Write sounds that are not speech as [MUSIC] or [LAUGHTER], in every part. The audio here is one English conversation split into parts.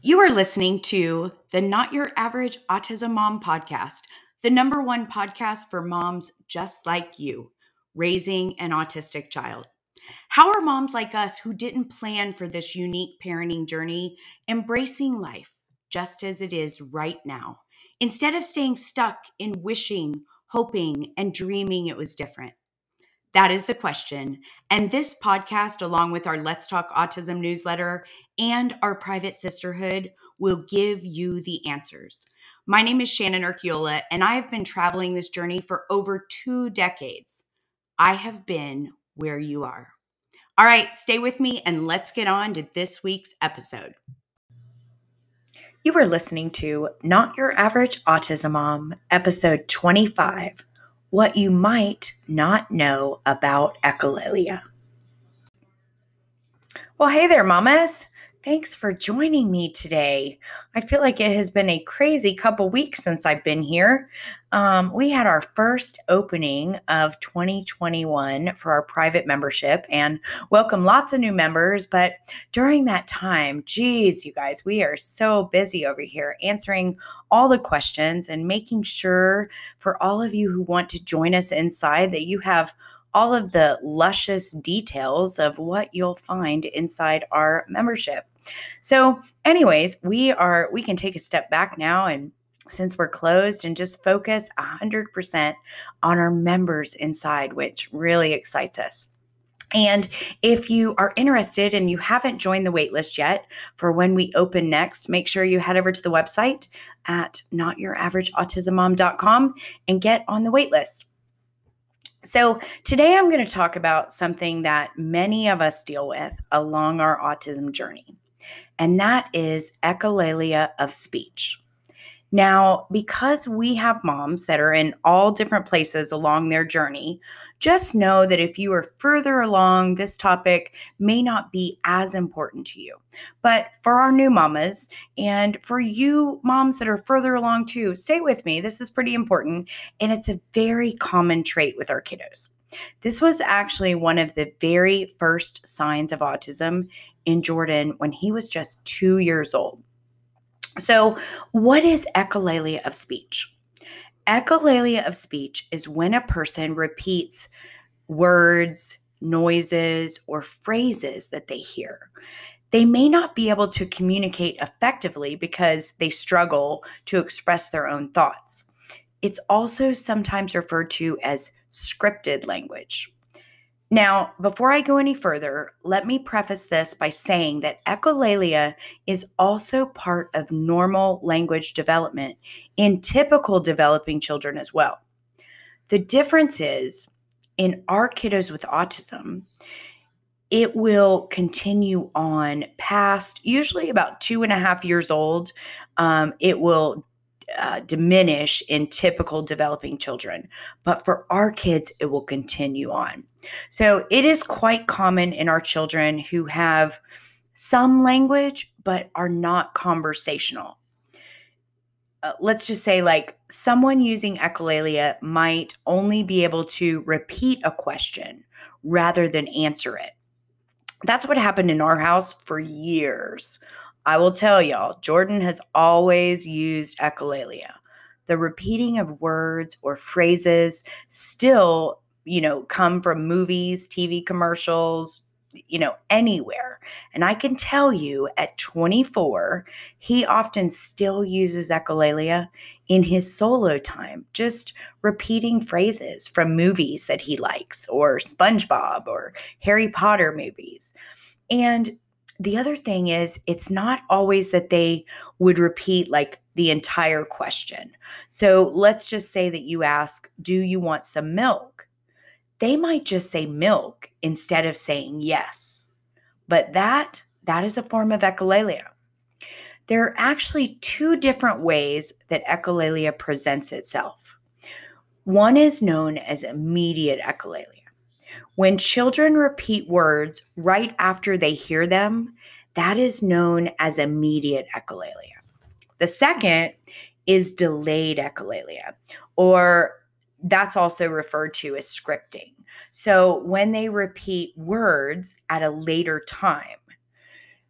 You are listening to the Not Your Average Autism Mom podcast, the number one podcast for moms just like you, raising an autistic child. How are moms like us who didn't plan for this unique parenting journey embracing life just as it is right now, instead of staying stuck in wishing, hoping, and dreaming it was different? That is the question. And this podcast, along with our Let's Talk Autism newsletter and our private sisterhood, will give you the answers. My name is Shannon Urquiola, and I have been traveling this journey for over two decades. I have been where you are. All right, stay with me and let's get on to this week's episode. You are listening to Not Your Average Autism Mom, episode 25 what you might not know about echolalia. Well, hey there, mamas. Thanks for joining me today. I feel like it has been a crazy couple weeks since I've been here. Um, we had our first opening of 2021 for our private membership and welcome lots of new members. But during that time, geez, you guys, we are so busy over here answering all the questions and making sure for all of you who want to join us inside that you have all of the luscious details of what you'll find inside our membership. So, anyways, we are we can take a step back now and since we're closed and just focus 100% on our members inside, which really excites us. And if you are interested and you haven't joined the waitlist yet for when we open next, make sure you head over to the website at notyouraverageautismmom.com and get on the waitlist. So, today I'm going to talk about something that many of us deal with along our autism journey, and that is echolalia of speech. Now, because we have moms that are in all different places along their journey, just know that if you are further along, this topic may not be as important to you. But for our new mamas and for you moms that are further along too, stay with me. This is pretty important. And it's a very common trait with our kiddos. This was actually one of the very first signs of autism in Jordan when he was just two years old. So, what is echolalia of speech? Echolalia of speech is when a person repeats words, noises, or phrases that they hear. They may not be able to communicate effectively because they struggle to express their own thoughts. It's also sometimes referred to as scripted language. Now, before I go any further, let me preface this by saying that echolalia is also part of normal language development in typical developing children as well. The difference is in our kiddos with autism, it will continue on past usually about two and a half years old. Um, it will uh, diminish in typical developing children, but for our kids, it will continue on. So it is quite common in our children who have some language but are not conversational. Uh, let's just say, like, someone using echolalia might only be able to repeat a question rather than answer it. That's what happened in our house for years. I will tell y'all, Jordan has always used echolalia. The repeating of words or phrases still you know, come from movies, TV commercials, you know, anywhere. And I can tell you at 24, he often still uses echolalia in his solo time, just repeating phrases from movies that he likes, or SpongeBob or Harry Potter movies. And the other thing is, it's not always that they would repeat like the entire question. So let's just say that you ask, Do you want some milk? They might just say milk instead of saying yes. But that that is a form of echolalia. There are actually two different ways that echolalia presents itself. One is known as immediate echolalia. When children repeat words right after they hear them, that is known as immediate echolalia. The second is delayed echolalia, or that's also referred to as scripting. So when they repeat words at a later time,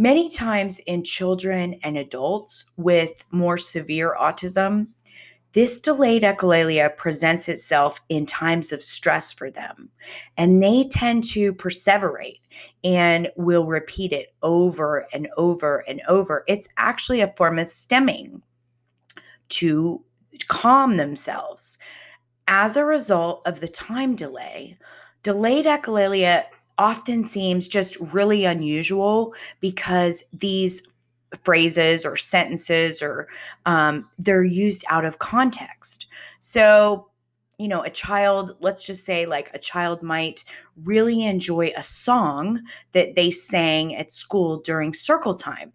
Many times in children and adults with more severe autism, this delayed echolalia presents itself in times of stress for them, and they tend to perseverate and will repeat it over and over and over. It's actually a form of stimming to calm themselves. As a result of the time delay, delayed echolalia often seems just really unusual because these phrases or sentences or um, they're used out of context. So, you know, a child, let's just say like a child might really enjoy a song that they sang at school during circle time.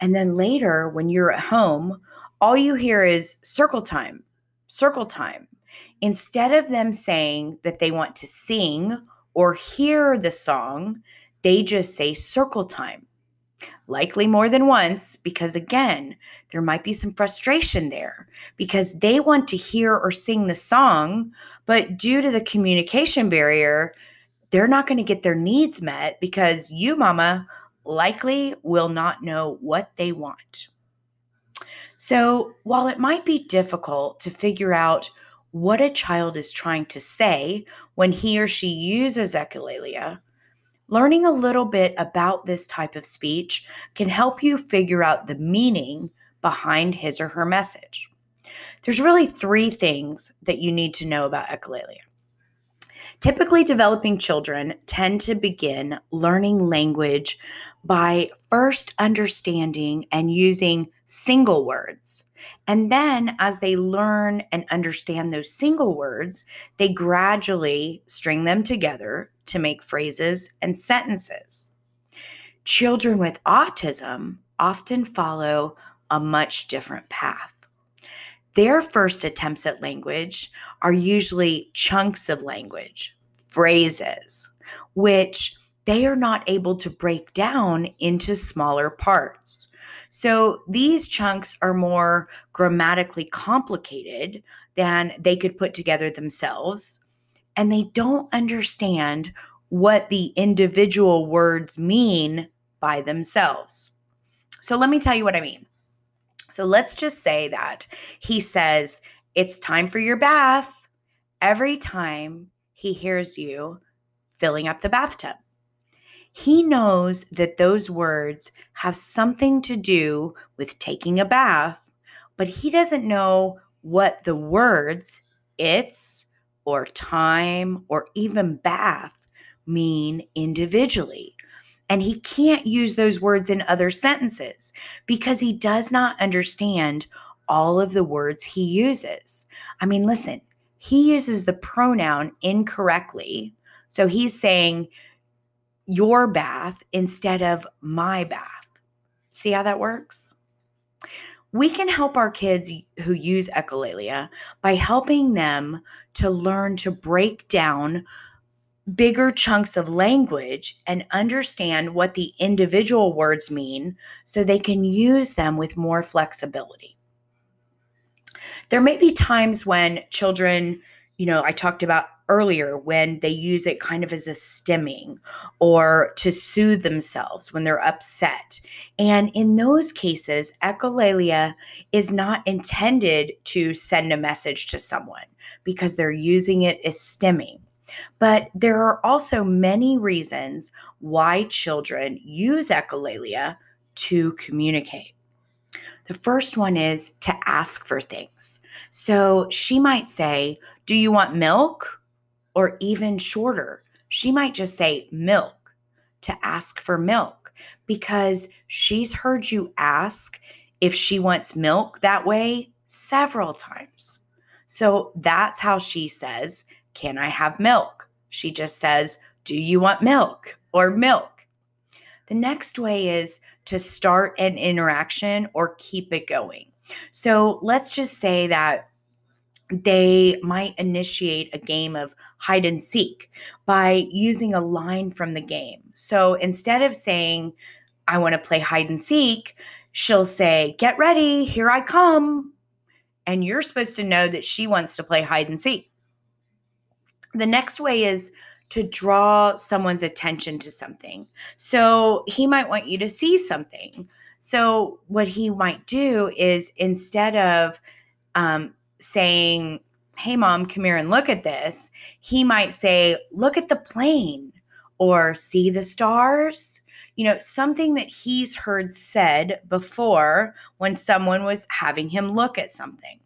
And then later, when you're at home, all you hear is circle time, circle time. Instead of them saying that they want to sing or hear the song, they just say circle time likely more than once, because again, there might be some frustration there because they want to hear or sing the song, but due to the communication barrier, they're not going to get their needs met because you, mama, likely will not know what they want. So, while it might be difficult to figure out what a child is trying to say when he or she uses echolalia, Learning a little bit about this type of speech can help you figure out the meaning behind his or her message. There's really three things that you need to know about echolalia. Typically, developing children tend to begin learning language by first understanding and using single words. And then, as they learn and understand those single words, they gradually string them together to make phrases and sentences. Children with autism often follow a much different path. Their first attempts at language are usually chunks of language, phrases, which they are not able to break down into smaller parts. So these chunks are more grammatically complicated than they could put together themselves and they don't understand what the individual words mean by themselves. So let me tell you what I mean. So let's just say that he says, It's time for your bath every time he hears you filling up the bathtub. He knows that those words have something to do with taking a bath, but he doesn't know what the words, it's, or time or even bath mean individually. And he can't use those words in other sentences because he does not understand all of the words he uses. I mean, listen, he uses the pronoun incorrectly. So he's saying your bath instead of my bath. See how that works? we can help our kids who use echolalia by helping them to learn to break down bigger chunks of language and understand what the individual words mean so they can use them with more flexibility. There may be times when children, you know, I talked about earlier when they use it kind of as a stimming or to soothe themselves when they're upset. And in those cases, echolalia is not intended to send a message to someone because they're using it as stimming. But there are also many reasons why children use echolalia to communicate. The first one is to ask for things. So she might say, Do you want milk? Or even shorter. She might just say milk to ask for milk because she's heard you ask if she wants milk that way several times. So that's how she says, Can I have milk? She just says, Do you want milk or milk? The next way is to start an interaction or keep it going. So let's just say that they might initiate a game of hide and seek by using a line from the game. So instead of saying, I want to play hide and seek, she'll say, Get ready, here I come. And you're supposed to know that she wants to play hide and seek. The next way is to draw someone's attention to something. So he might want you to see something. So what he might do is instead of um, saying, Hey, mom, come here and look at this, he might say, Look at the plane or see the stars. You know, something that he's heard said before when someone was having him look at something.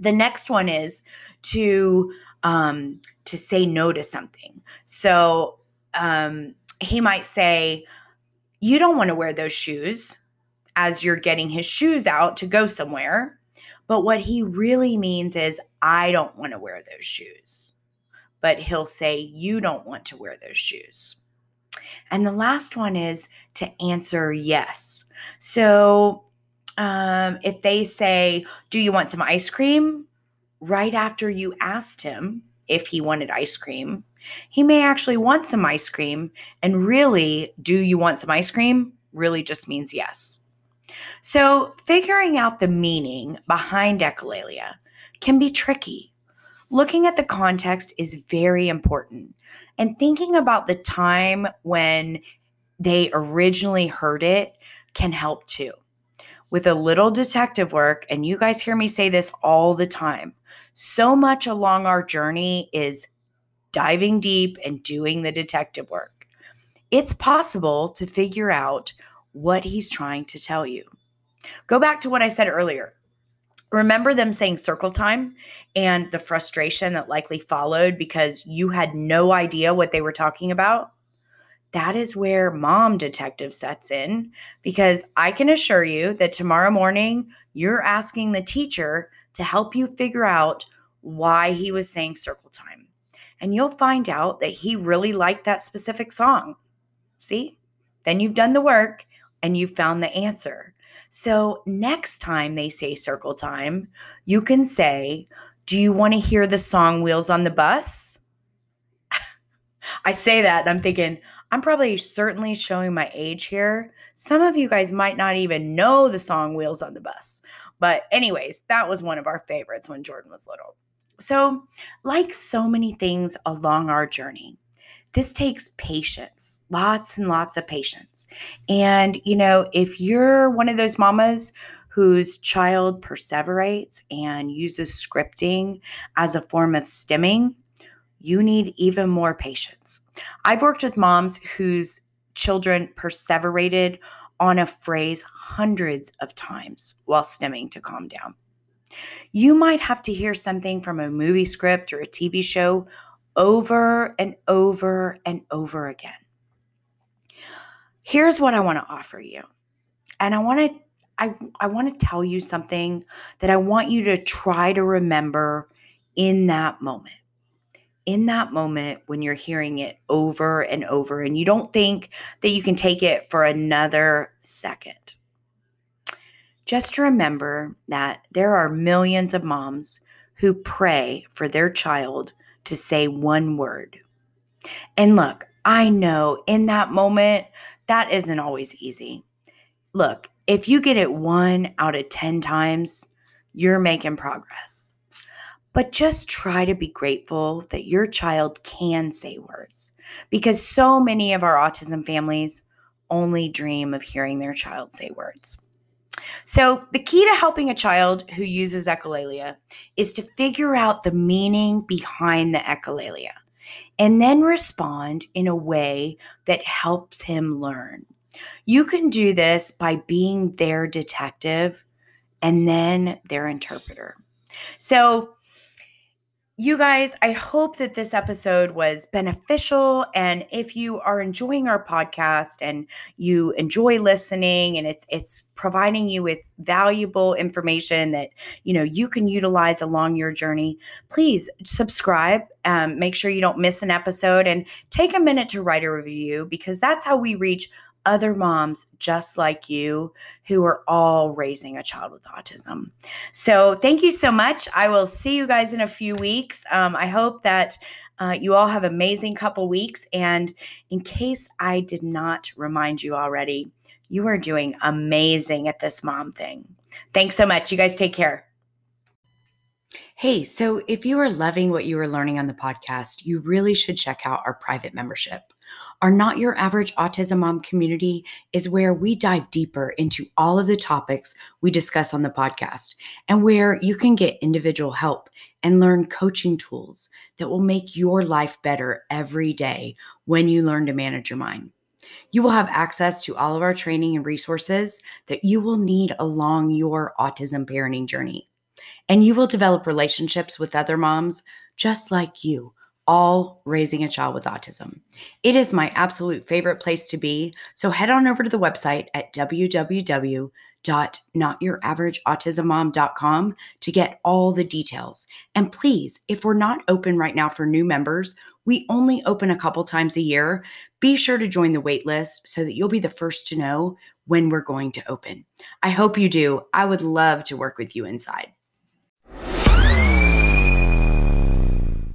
The next one is to um, to say no to something. So um, he might say, "You don't want to wear those shoes," as you're getting his shoes out to go somewhere. But what he really means is, "I don't want to wear those shoes." But he'll say, "You don't want to wear those shoes." And the last one is to answer yes. So um, if they say, Do you want some ice cream? Right after you asked him if he wanted ice cream, he may actually want some ice cream. And really, do you want some ice cream? Really just means yes. So, figuring out the meaning behind echolalia can be tricky. Looking at the context is very important. And thinking about the time when they originally heard it can help too with a little detective work, and you guys hear me say this all the time, so much along our journey is diving deep and doing the detective work. It's possible to figure out what he's trying to tell you. Go back to what I said earlier. Remember them saying circle time and the frustration that likely followed because you had no idea what they were talking about? that is where mom detective sets in because I can assure you that tomorrow morning you're asking the teacher to help you figure out why he was saying circle time. And you'll find out that he really liked that specific song. See? Then you've done the work and you've found the answer. So next time they say circle time, you can say, Do you want to hear the song Wheels on the Bus? [LAUGHS] I say that and I'm thinking, I'm probably certainly showing my age here. Some of you guys might not even know the song Wheels on the Bus. But, anyways, that was one of our favorites when Jordan was little. So, like so many things along our journey, this takes patience, lots and lots of patience. And, you know, if you're one of those mamas whose child perseverates and uses scripting as a form of stimming, you need even more patience. I've worked with moms whose children perseverated on a phrase hundreds of times while stimming to calm down. You might have to hear something from a movie script or a TV show over and over and over again. Here's what I want to offer you. And I want to I, I want to tell you something that I want you to try to remember in that moment in that moment when you're hearing it over and over and you don't think that you can take it for another second. Just remember that there are millions of moms who pray for their child to say one word. And look, I know in that moment, that isn't always easy. Look, if you get it one out of 10 times, you're making progress. But just try to be grateful that your child can say words because so many of our autism families only dream of hearing their child say words. So, the key to helping a child who uses echolalia is to figure out the meaning behind the echolalia and then respond in a way that helps him learn. You can do this by being their detective and then their interpreter. So, you guys, I hope that this episode was beneficial. And if you are enjoying our podcast and you enjoy listening and it's it's providing you with valuable information that you know you can utilize along your journey, please subscribe. Um, make sure you don't miss an episode and take a minute to write a review because that's how we reach other moms just like you who are all raising a child with autism. So, thank you so much. I will see you guys in a few weeks. Um, I hope that uh, you all have amazing couple weeks. And in case I did not remind you already, you are doing amazing at this mom thing. Thanks so much. You guys take care. Hey, so if you are loving what you are learning on the podcast, you really should check out our private membership. Our Not Your Average Autism Mom community is where we dive deeper into all of the topics we discuss on the podcast and where you can get individual help and learn coaching tools that will make your life better every day when you learn to manage your mind. You will have access to all of our training and resources that you will need along your autism parenting journey. And you will develop relationships with other moms just like you all raising a child with autism. It is my absolute favorite place to be. So head on over to the website at www.notyouraverage.autismmom.com to get all the details. And please, if we're not open right now for new members, we only open a couple times a year. Be sure to join the wait list so that you'll be the first to know when we're going to open. I hope you do. I would love to work with you inside.